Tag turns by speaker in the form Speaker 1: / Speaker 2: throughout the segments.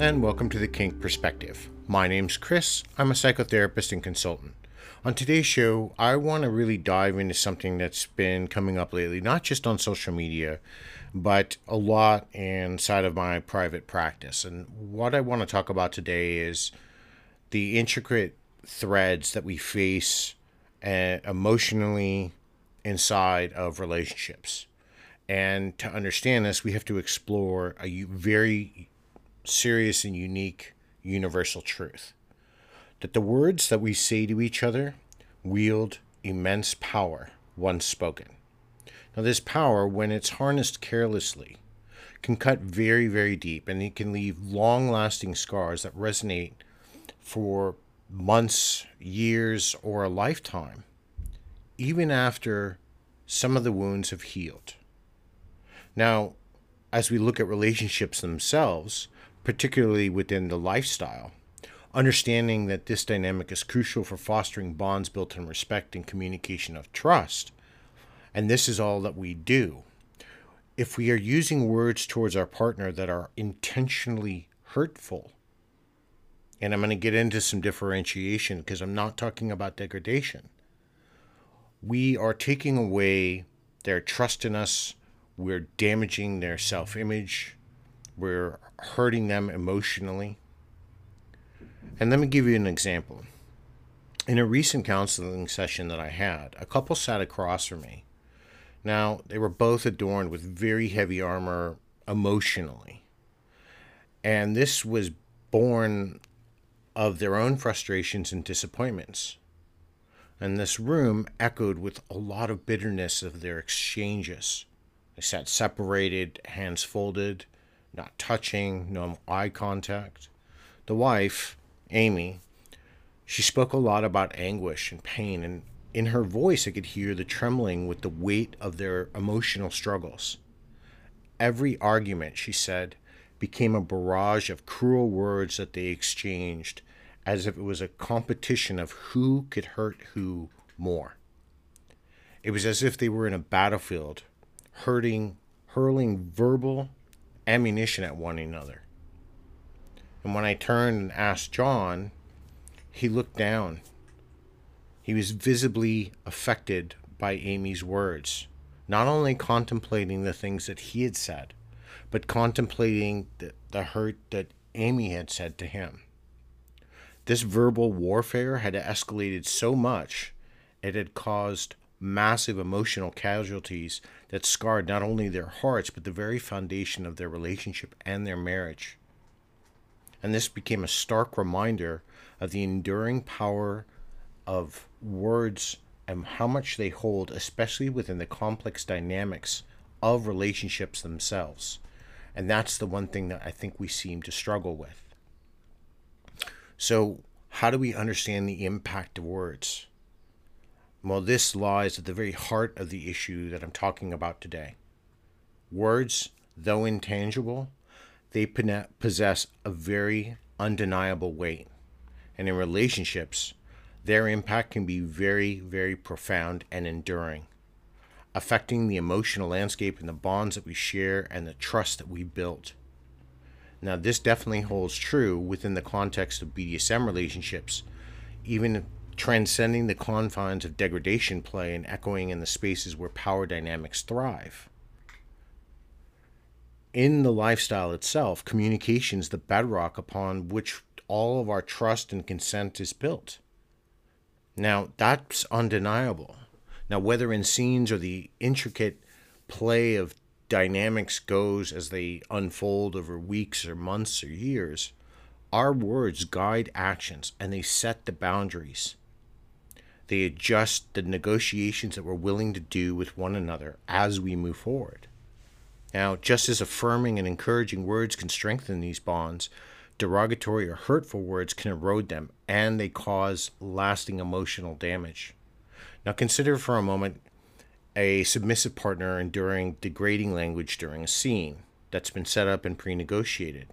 Speaker 1: and welcome to the Kink Perspective. My name's Chris. I'm a psychotherapist and consultant. On today's show, I want to really dive into something that's been coming up lately, not just on social media, but a lot inside of my private practice. And what I want to talk about today is the intricate threads that we face uh, emotionally inside of relationships. And to understand this, we have to explore a very serious and unique universal truth that the words that we say to each other wield immense power once spoken. Now, this power, when it's harnessed carelessly, can cut very, very deep and it can leave long lasting scars that resonate for months, years, or a lifetime, even after some of the wounds have healed. Now, as we look at relationships themselves, particularly within the lifestyle. Understanding that this dynamic is crucial for fostering bonds built on respect and communication of trust. And this is all that we do. If we are using words towards our partner that are intentionally hurtful, and I'm going to get into some differentiation because I'm not talking about degradation, we are taking away their trust in us, we're damaging their self image, we're hurting them emotionally. And let me give you an example. In a recent counseling session that I had, a couple sat across from me. Now, they were both adorned with very heavy armor emotionally. And this was born of their own frustrations and disappointments. And this room echoed with a lot of bitterness of their exchanges. They sat separated, hands folded, not touching, no eye contact. The wife, Amy, she spoke a lot about anguish and pain, and in her voice, I could hear the trembling with the weight of their emotional struggles. Every argument, she said, became a barrage of cruel words that they exchanged as if it was a competition of who could hurt who more. It was as if they were in a battlefield, hurting, hurling verbal ammunition at one another. And when I turned and asked John, he looked down. He was visibly affected by Amy's words, not only contemplating the things that he had said, but contemplating the, the hurt that Amy had said to him. This verbal warfare had escalated so much, it had caused massive emotional casualties that scarred not only their hearts, but the very foundation of their relationship and their marriage. And this became a stark reminder of the enduring power of words and how much they hold, especially within the complex dynamics of relationships themselves. And that's the one thing that I think we seem to struggle with. So, how do we understand the impact of words? Well, this lies at the very heart of the issue that I'm talking about today. Words, though intangible, they possess a very undeniable weight. And in relationships, their impact can be very, very profound and enduring, affecting the emotional landscape and the bonds that we share and the trust that we built. Now, this definitely holds true within the context of BDSM relationships, even transcending the confines of degradation play and echoing in the spaces where power dynamics thrive. In the lifestyle itself, communication is the bedrock upon which all of our trust and consent is built. Now, that's undeniable. Now, whether in scenes or the intricate play of dynamics goes as they unfold over weeks or months or years, our words guide actions and they set the boundaries they adjust the negotiations that we're willing to do with one another as we move forward. Now, just as affirming and encouraging words can strengthen these bonds, derogatory or hurtful words can erode them and they cause lasting emotional damage. Now, consider for a moment a submissive partner enduring degrading language during a scene that's been set up and pre negotiated.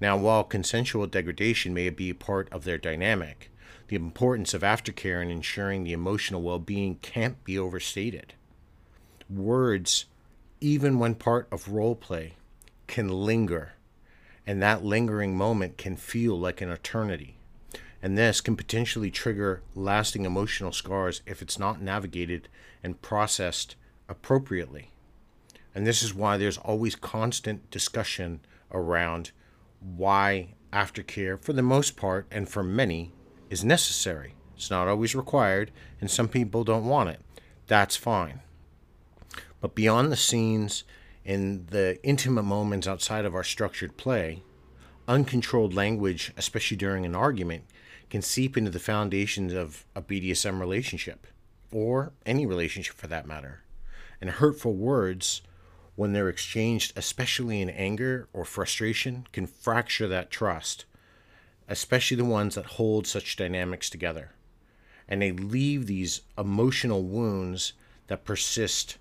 Speaker 1: Now, while consensual degradation may be a part of their dynamic, the importance of aftercare in ensuring the emotional well being can't be overstated. Words, even when part of role play, can linger and that lingering moment can feel like an eternity. And this can potentially trigger lasting emotional scars if it's not navigated and processed appropriately. And this is why there's always constant discussion around why aftercare, for the most part and for many, is necessary. It's not always required, and some people don't want it. That's fine. But beyond the scenes and the intimate moments outside of our structured play, uncontrolled language, especially during an argument, can seep into the foundations of a BDSM relationship, or any relationship for that matter. And hurtful words, when they're exchanged, especially in anger or frustration, can fracture that trust, especially the ones that hold such dynamics together. And they leave these emotional wounds that persist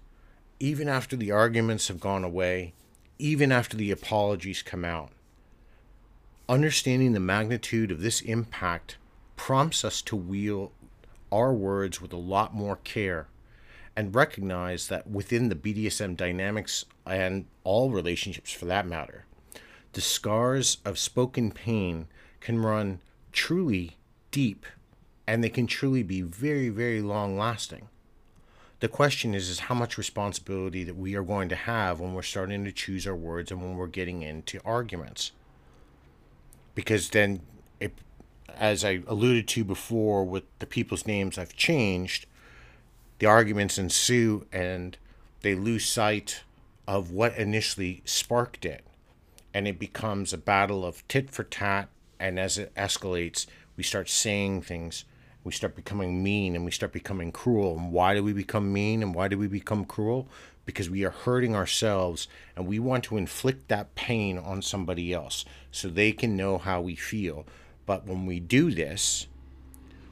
Speaker 1: even after the arguments have gone away, even after the apologies come out. Understanding the magnitude of this impact prompts us to wield our words with a lot more care and recognize that within the BDSM dynamics and all relationships for that matter, the scars of spoken pain can run truly deep and they can truly be very, very long lasting. The question is, is how much responsibility that we are going to have when we're starting to choose our words and when we're getting into arguments. Because then, it, as I alluded to before with the people's names I've changed, the arguments ensue and they lose sight of what initially sparked it. And it becomes a battle of tit for tat. And as it escalates, we start saying things we start becoming mean and we start becoming cruel. And why do we become mean and why do we become cruel? Because we are hurting ourselves and we want to inflict that pain on somebody else so they can know how we feel. But when we do this,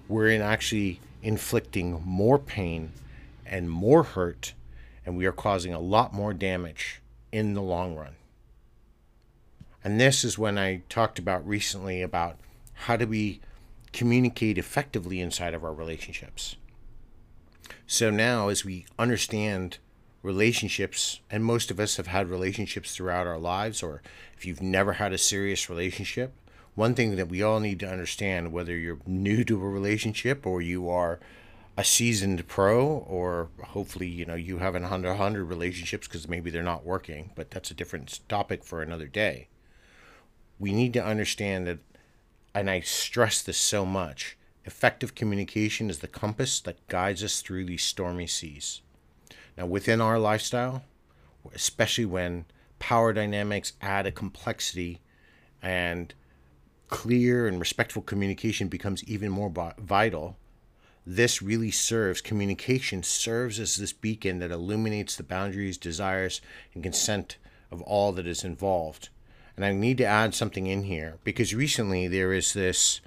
Speaker 1: we're in actually inflicting more pain and more hurt, and we are causing a lot more damage in the long run. And this is when I talked about recently about how do we communicate effectively inside of our relationships. So now, as we understand relationships, and most of us have had relationships throughout our lives, or if you've never had a serious relationship, one thing that we all need to understand whether you're new to a relationship or you are a seasoned pro or hopefully you know you have an 100 100 relationships because maybe they're not working but that's a different topic for another day we need to understand that and I stress this so much effective communication is the compass that guides us through these stormy seas. Now, within our lifestyle, especially when power dynamics add a complexity and clear and respectful communication becomes even more vital, this really serves, communication serves as this beacon that illuminates the boundaries, desires, and consent of all that is involved. And I need to add something in here because recently there is this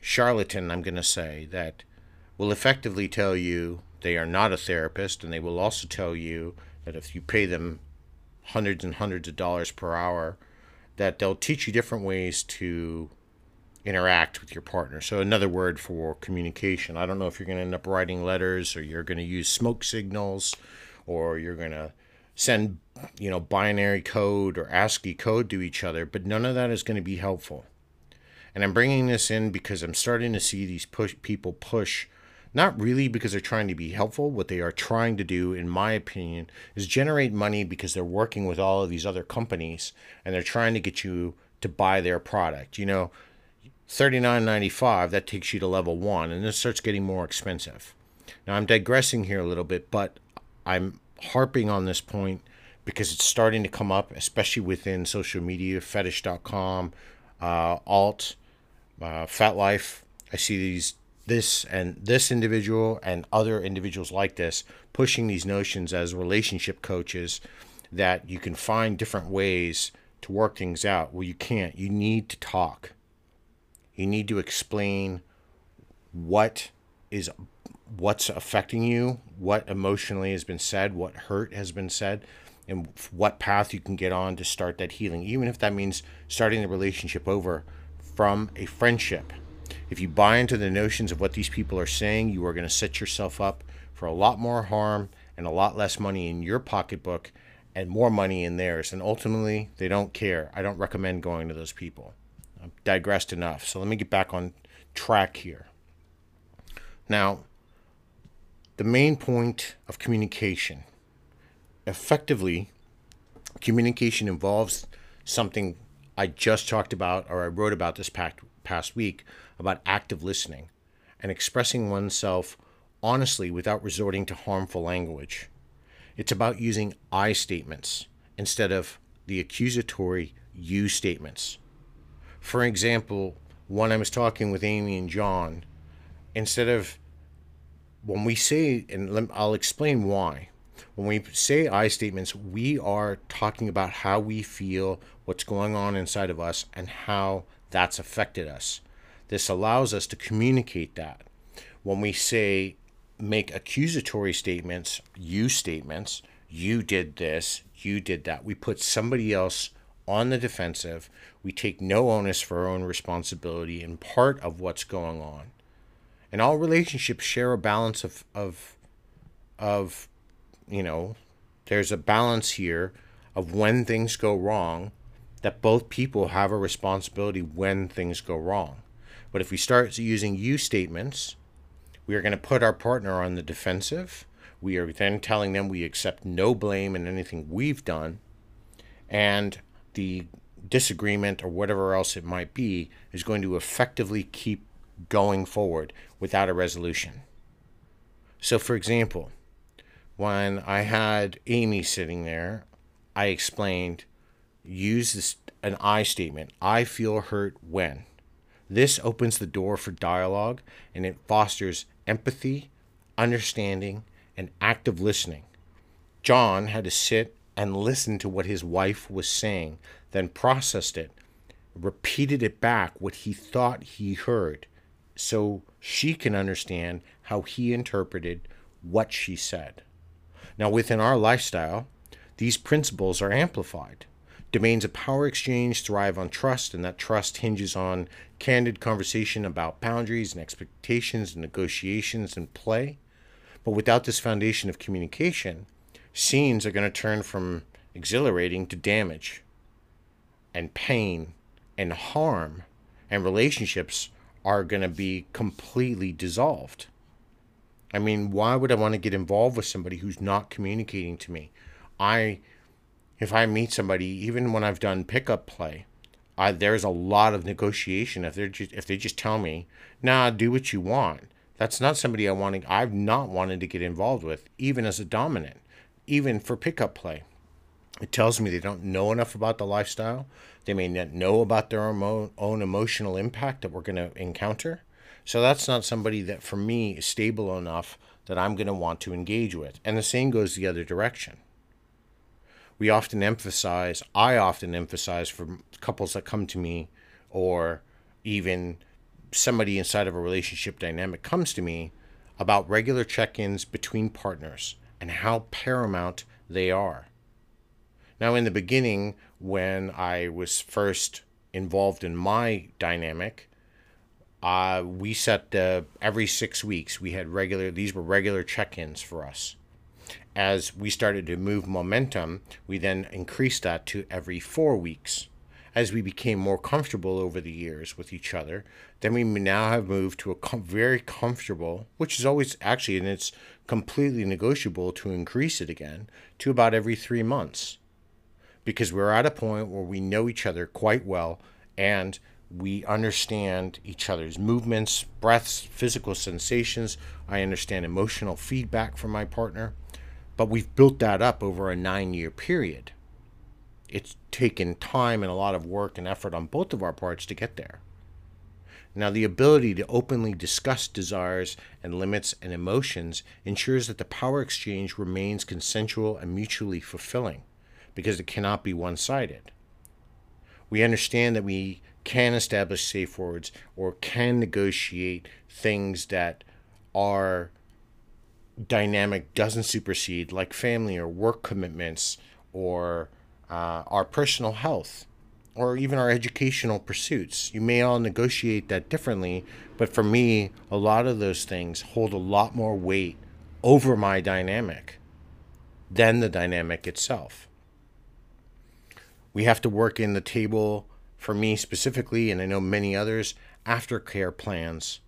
Speaker 1: charlatan, I'm going to say, that will effectively tell you they are not a therapist, and they will also tell you that if you pay them hundreds and hundreds of dollars per hour, that they'll teach you different ways to interact with your partner. So another word for communication. I don't know if you're going to end up writing letters or you're going to use smoke signals or you're going to send you know binary code or ASCII code to each other, but none of that is going to be helpful. And I'm bringing this in because I'm starting to see these push people push not really because they're trying to be helpful. What they are trying to do, in my opinion, is generate money because they're working with all of these other companies and they're trying to get you to buy their product. You know, $39.95, that takes you to level one, and this starts getting more expensive. Now, I'm digressing here a little bit, but I'm harping on this point because it's starting to come up, especially within social media, fetish.com, uh, alt, uh, FetLife. I see these this and this individual and other individuals like this pushing these notions as relationship coaches that you can find different ways to work things out. Well, you can't. You need to talk. You need to explain what is what's affecting you, what emotionally has been said, what hurt has been said, and what path you can get on to start that healing, even if that means starting the relationship over from a friendship. If you buy into the notions of what these people are saying, you are going to set yourself up for a lot more harm and a lot less money in your pocketbook and more money in theirs. And ultimately, they don't care. I don't recommend going to those people. I've digressed enough. So let me get back on track here. Now, the main point of communication effectively, communication involves something I just talked about or I wrote about this past week about active listening and expressing oneself honestly without resorting to harmful language. It's about using I statements instead of the accusatory you statements. For example, when I was talking with Amy and John, instead of when we say, and I'll explain why. When we say I statements, we are talking about how we feel, what's going on inside of us, and how that's affected us. This allows us to communicate that. When we say make accusatory statements, you statements, you did this, you did that, we put somebody else on the defensive. We take no onus for our own responsibility in part of what's going on. And all relationships share a balance of of of you know, there's a balance here of when things go wrong that both people have a responsibility when things go wrong. But if we start using you statements, we are going to put our partner on the defensive. We are then telling them we accept no blame in anything we've done. And the disagreement or whatever else it might be is going to effectively keep going forward without a resolution. So, for example, when I had Amy sitting there, I explained use this an I statement. I feel hurt when. This opens the door for dialogue and it fosters empathy, understanding, and active listening. John had to sit and listen to what his wife was saying, then processed it, repeated it back what he thought he heard, so she can understand how he interpreted what she said. Now, within our lifestyle, these principles are amplified. Domains of power exchange thrive on trust, and that trust hinges on candid conversation about boundaries and expectations and negotiations and play. But without this foundation of communication, scenes are going to turn from exhilarating to damage and pain and harm, and relationships are going to be completely dissolved. I mean, why would I want to get involved with somebody who's not communicating to me? I, if I meet somebody, even when I've done pickup play, I, there's a lot of negotiation. If they're just, if they just tell me, "Nah, do what you want," that's not somebody I want. I've not wanted to get involved with, even as a dominant, even for pickup play. It tells me they don't know enough about the lifestyle. They may not know about their own, own emotional impact that we're going to encounter. So that's not somebody that for me is stable enough that I'm going to want to engage with. And the same goes the other direction. We often emphasize, I often emphasize for couples that come to me or even somebody inside of a relationship dynamic comes to me about regular check ins between partners and how paramount they are. Now, in the beginning, when I was first involved in my dynamic, uh, we set uh, every six weeks. We had regular; these were regular check-ins for us. As we started to move momentum, we then increased that to every four weeks. As we became more comfortable over the years with each other, then we now have moved to a com- very comfortable, which is always actually, and it's completely negotiable to increase it again to about every three months, because we're at a point where we know each other quite well and we understand each other's movements, breaths, physical sensations. I understand emotional feedback from my partner. But we've built that up over a nine year period. It's taken time and a lot of work and effort on both of our parts to get there. Now, the ability to openly discuss desires and limits and emotions ensures that the power exchange remains consensual and mutually fulfilling because it cannot be one sided. We understand that we can establish safe words or can negotiate things that are dynamic doesn't supersede like family or work commitments or uh, our personal health or even our educational pursuits you may all negotiate that differently but for me a lot of those things hold a lot more weight over my dynamic than the dynamic itself We have to work in the table, for me specifically, and I know many others, aftercare plans,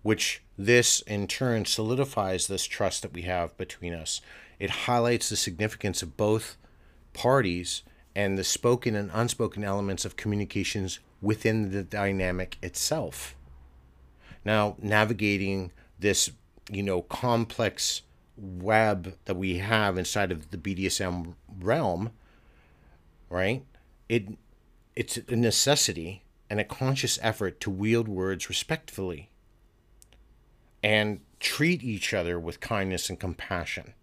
Speaker 1: which this in turn solidifies this trust that we have between us. It highlights the significance of both parties and the spoken and unspoken elements of communications within the dynamic itself. Now, navigating this, you know, complex web that we have inside of the BDSM realm, right? It it's a necessity and a conscious effort to wield words respectfully and treat each other with kindness and compassion.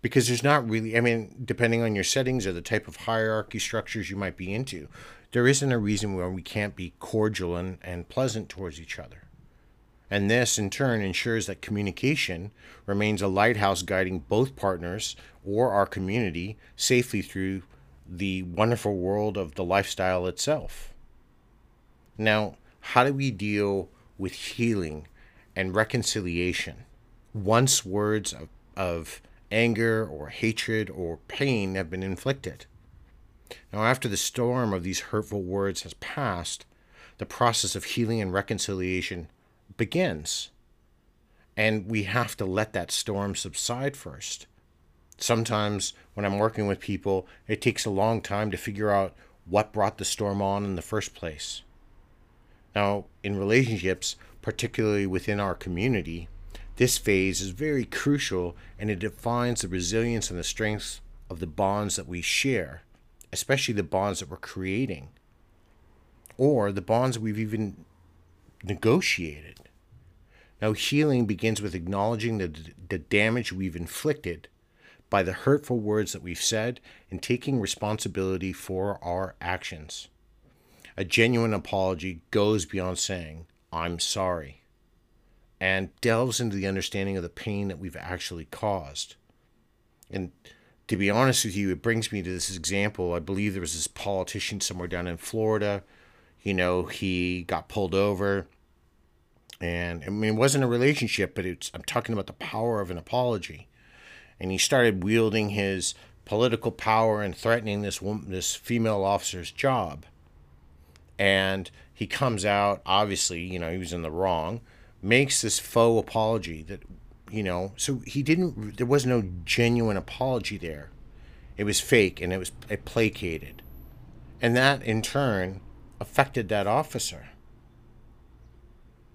Speaker 1: Because there's not really, I mean, depending on your settings or the type of hierarchy structures you might be into, there isn't a reason why we can't be cordial and, and pleasant towards each other. And this, in turn, ensures that communication remains a lighthouse guiding both partners or our community safely through the wonderful world of the lifestyle itself. Now, how do we deal with healing and reconciliation once words of, of anger or hatred or pain have been inflicted? Now, after the storm of these hurtful words has passed, the process of healing and reconciliation begins. And we have to let that storm subside first. Sometimes when I'm working with people, it takes a long time to figure out what brought the storm on in the first place. Now, in relationships, particularly within our community, this phase is very crucial and it defines the resilience and the strength of the bonds that we share, especially the bonds that we're creating, or the bonds we've even negotiated. Now, healing begins with acknowledging the, the damage we've inflicted by the hurtful words that we've said and taking responsibility for our actions. A genuine apology goes beyond saying, I'm sorry, and delves into the understanding of the pain that we've actually caused. And to be honest with you, it brings me to this example. I believe there was this politician somewhere down in Florida. You know, he got pulled over. And I mean, it wasn't a relationship, but it's, I'm talking about the power of an apology and he started wielding his political power and threatening this woman, this female officer's job. And he comes out, obviously, you know, he was in the wrong, makes this faux apology that, you know, so he didn't, there was no genuine apology there. It was fake and it was it placated. And that in turn affected that officer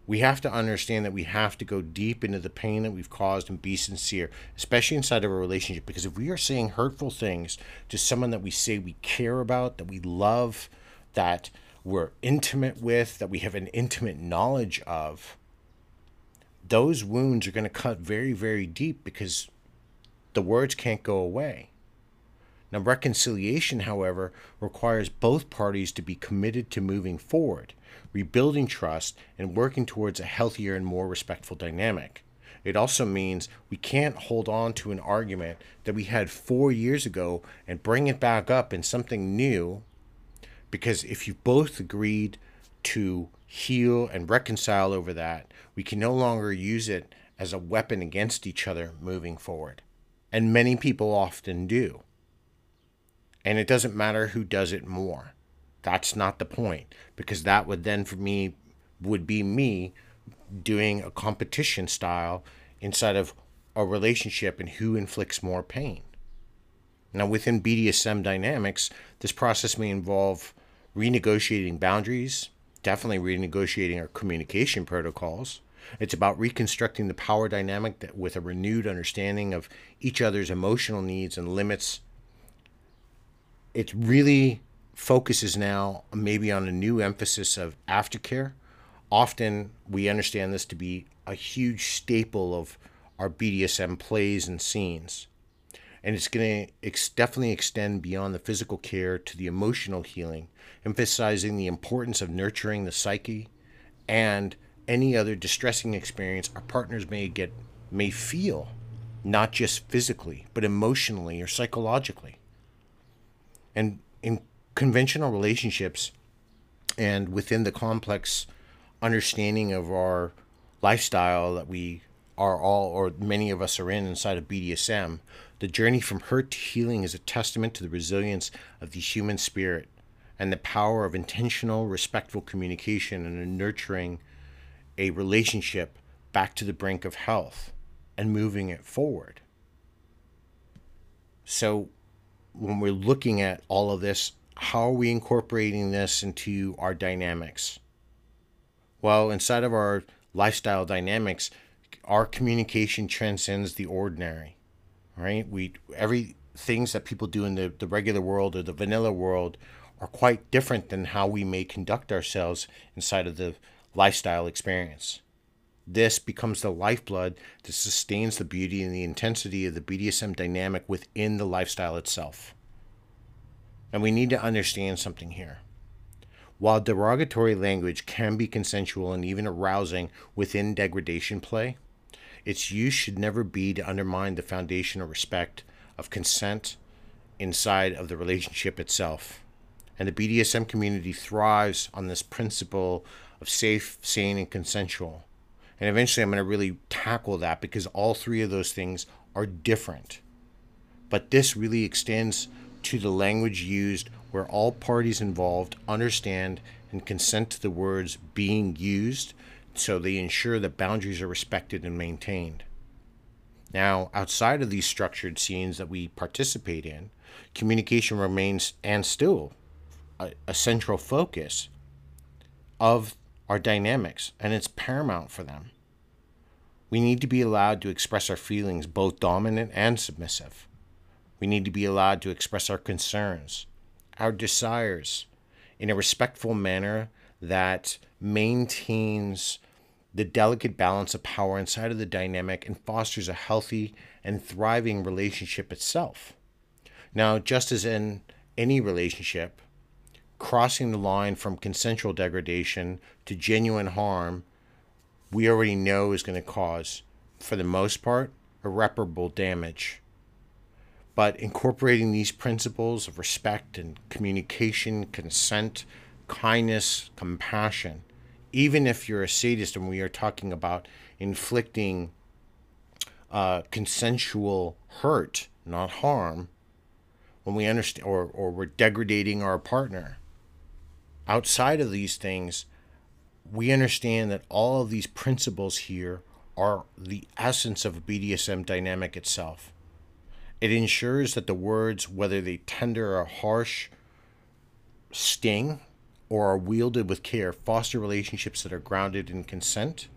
Speaker 1: we have to understand that we have to go deep into the pain that we've caused and be sincere, especially inside of a relationship. Because if we are saying hurtful things to someone that we say we care about, that we love, that we're intimate with, that we have an intimate knowledge of, those wounds are going to cut very, very deep because the words can't go away. Now, reconciliation, however, requires both parties to be committed to moving forward, rebuilding trust, and working towards a healthier and more respectful dynamic. It also means we can't hold on to an argument that we had four years ago and bring it back up in something new, because if you both agreed to heal and reconcile over that, we can no longer use it as a weapon against each other moving forward. And many people often do. And it doesn't matter who does it more. That's not the point because that would then for me would be me doing a competition style inside of a relationship and who inflicts more pain. Now, within BDSM dynamics, this process may involve renegotiating boundaries, definitely renegotiating our communication protocols. It's about reconstructing the power dynamic that, with a renewed understanding of each other's emotional needs and limits it really focuses now maybe on a new emphasis of aftercare. Often we understand this to be a huge staple of our BDSM plays and scenes. And it's going to definitely extend beyond the physical care to the emotional healing, emphasizing the importance of nurturing the psyche and any other distressing experience our partners may get may feel, not just physically, but emotionally or psychologically. And in conventional relationships and within the complex understanding of our lifestyle that we are all, or many of us are in inside of BDSM, The journey from hurt to healing is a testament to the resilience of the human spirit and the power of intentional, respectful communication and nurturing a relationship back to the brink of health and moving it forward. So, when we're looking at all of this, how are we incorporating this into our dynamics? Well, inside of our lifestyle dynamics, our communication transcends the ordinary, right? We every things that people do in the, the regular world or the vanilla world are quite different than how we may conduct ourselves inside of the lifestyle experience. This becomes the lifeblood that sustains the beauty and the intensity of the BDSM dynamic within the lifestyle itself. And we need to understand something here. While derogatory language can be consensual and even arousing within degradation play, its use should never be to undermine the foundation of respect of consent inside of the relationship itself. And the BDSM community thrives on this principle of safe, sane, and consensual. And eventually, I'm going to really tackle that because all three of those things are different. But this really extends to the language used where all parties involved understand and consent to the words being used so they ensure that boundaries are respected and maintained. Now, outside of these structured scenes that we participate in, communication remains and still a, a central focus of our dynamics, and it's paramount for them. We need to be allowed to express our feelings, both dominant and submissive. We need to be allowed to express our concerns, our desires, in a respectful manner that maintains the delicate balance of power inside of the dynamic and fosters a healthy and thriving relationship itself. Now, just as in any relationship, crossing the line from consensual degradation to genuine harm, we already know is going to cause, for the most part, irreparable damage. But incorporating these principles of respect and communication, consent, kindness, compassion, even if you're a sadist and we are talking about inflicting uh, consensual hurt, not harm, when we understand or, or we're degrading our partner, outside of these things, we understand that all of these principles here are the essence of a BDSM dynamic itself. It ensures that the words, whether they tender or harsh, sting, or are wielded with care, foster relationships that are grounded in consent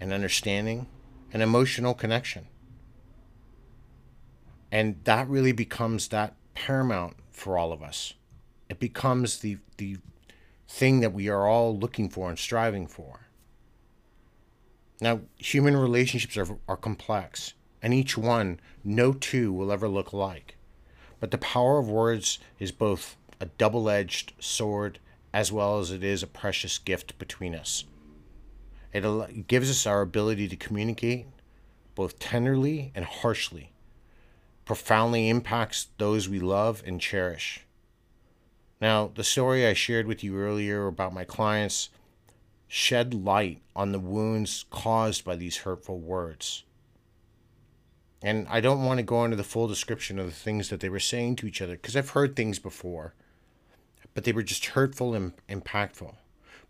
Speaker 1: and understanding and emotional connection. And that really becomes that paramount for all of us. It becomes the, the thing that we are all looking for and striving for. Now, human relationships are, are complex, and each one, no two will ever look alike. But the power of words is both a double edged sword as well as it is a precious gift between us. It gives us our ability to communicate both tenderly and harshly, profoundly impacts those we love and cherish. Now, the story I shared with you earlier about my clients shed light on the wounds caused by these hurtful words. And I don't want to go into the full description of the things that they were saying to each other because I've heard things before, but they were just hurtful and impactful.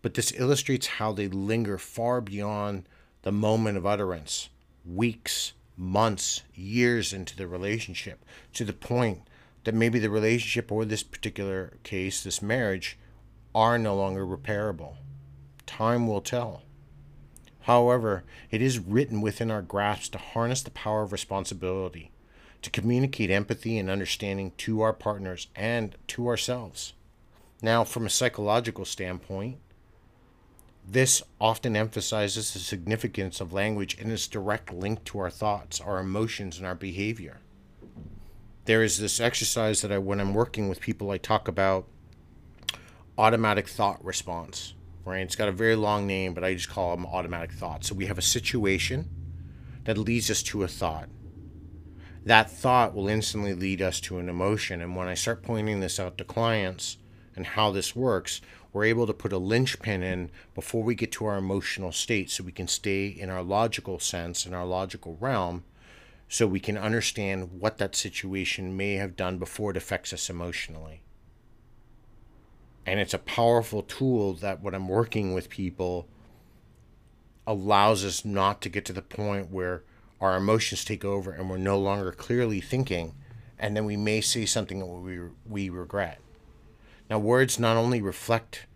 Speaker 1: But this illustrates how they linger far beyond the moment of utterance, weeks, months, years into the relationship, to the point that maybe the relationship or this particular case, this marriage, are no longer repairable. Time will tell. However, it is written within our grasp to harness the power of responsibility, to communicate empathy and understanding to our partners and to ourselves. Now, from a psychological standpoint, this often emphasizes the significance of language and its direct link to our thoughts, our emotions, and our behavior there is this exercise that I, when I'm working with people, I talk about automatic thought response. Right? It's got a very long name, but I just call them automatic thoughts. So we have a situation that leads us to a thought. That thought will instantly lead us to an emotion. And when I start pointing this out to clients and how this works, we're able to put a linchpin in before we get to our emotional state so we can stay in our logical sense, in our logical realm, so we can understand what that situation may have done before it affects us emotionally. And it's a powerful tool that when I'm working with people allows us not to get to the point where our emotions take over and we're no longer clearly thinking and then we may say something that we, we regret. Now, words not only reflect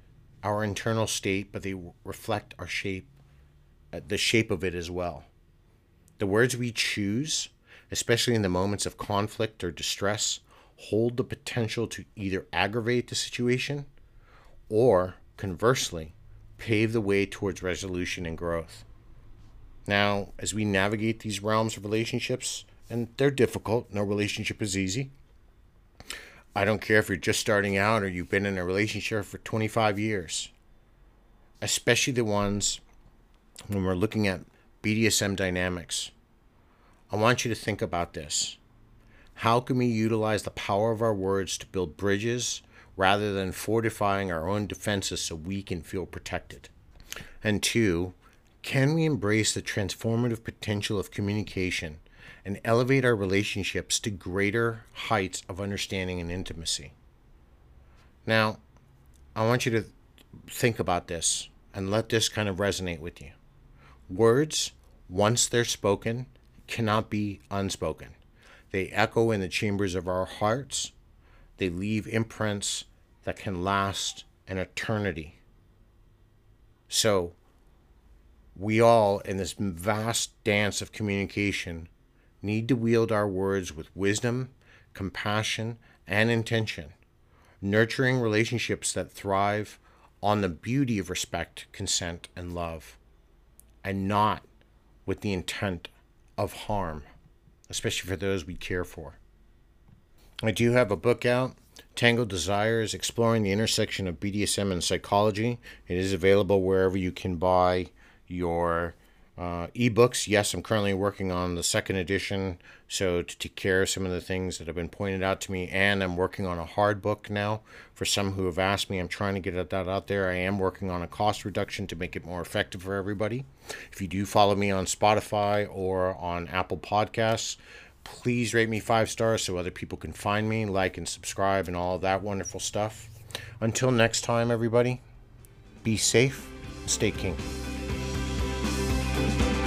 Speaker 1: our internal state, but they reflect our shape, uh, the shape of it as well. The words we choose, especially in the moments of conflict or distress, hold the potential to either aggravate the situation or, conversely, pave the way towards resolution and growth. Now, as we navigate these realms of relationships, and they're difficult, no relationship is easy. I don't care if you're just starting out or you've been in a relationship for 25 years, especially the ones when we're looking at BDSM dynamics. I want you to think about this. How can we utilize the power of our words to build bridges rather than fortifying our own defenses so we can feel protected? And two, can we embrace the transformative potential of communication and elevate our relationships to greater heights of understanding and intimacy? Now, I want you to think about this and let this kind of resonate with you. Words, once they're spoken, cannot be unspoken. They echo in the chambers of our hearts. They leave imprints that can last an eternity. So, we all, in this vast dance of communication, need to wield our words with wisdom, compassion, and intention, nurturing relationships that thrive on the beauty of respect, consent, and love, and not with the intent of harm, especially for those we care for. I do have a book out, Tangled Desires Exploring the Intersection of BDSM and Psychology. It is available wherever you can buy your uh, ebooks, yes, I'm currently working on the second edition, so to take care of some of the things that have been pointed out to me, and I'm working on a hard book now. For some who have asked me, I'm trying to get that out there. I am working on a cost reduction to make it more effective for everybody. If you do follow me on Spotify or on Apple Podcasts, please rate me five stars so other people can find me, like and subscribe, and all that wonderful stuff. Until next time, everybody, be safe, stay king. Thank you.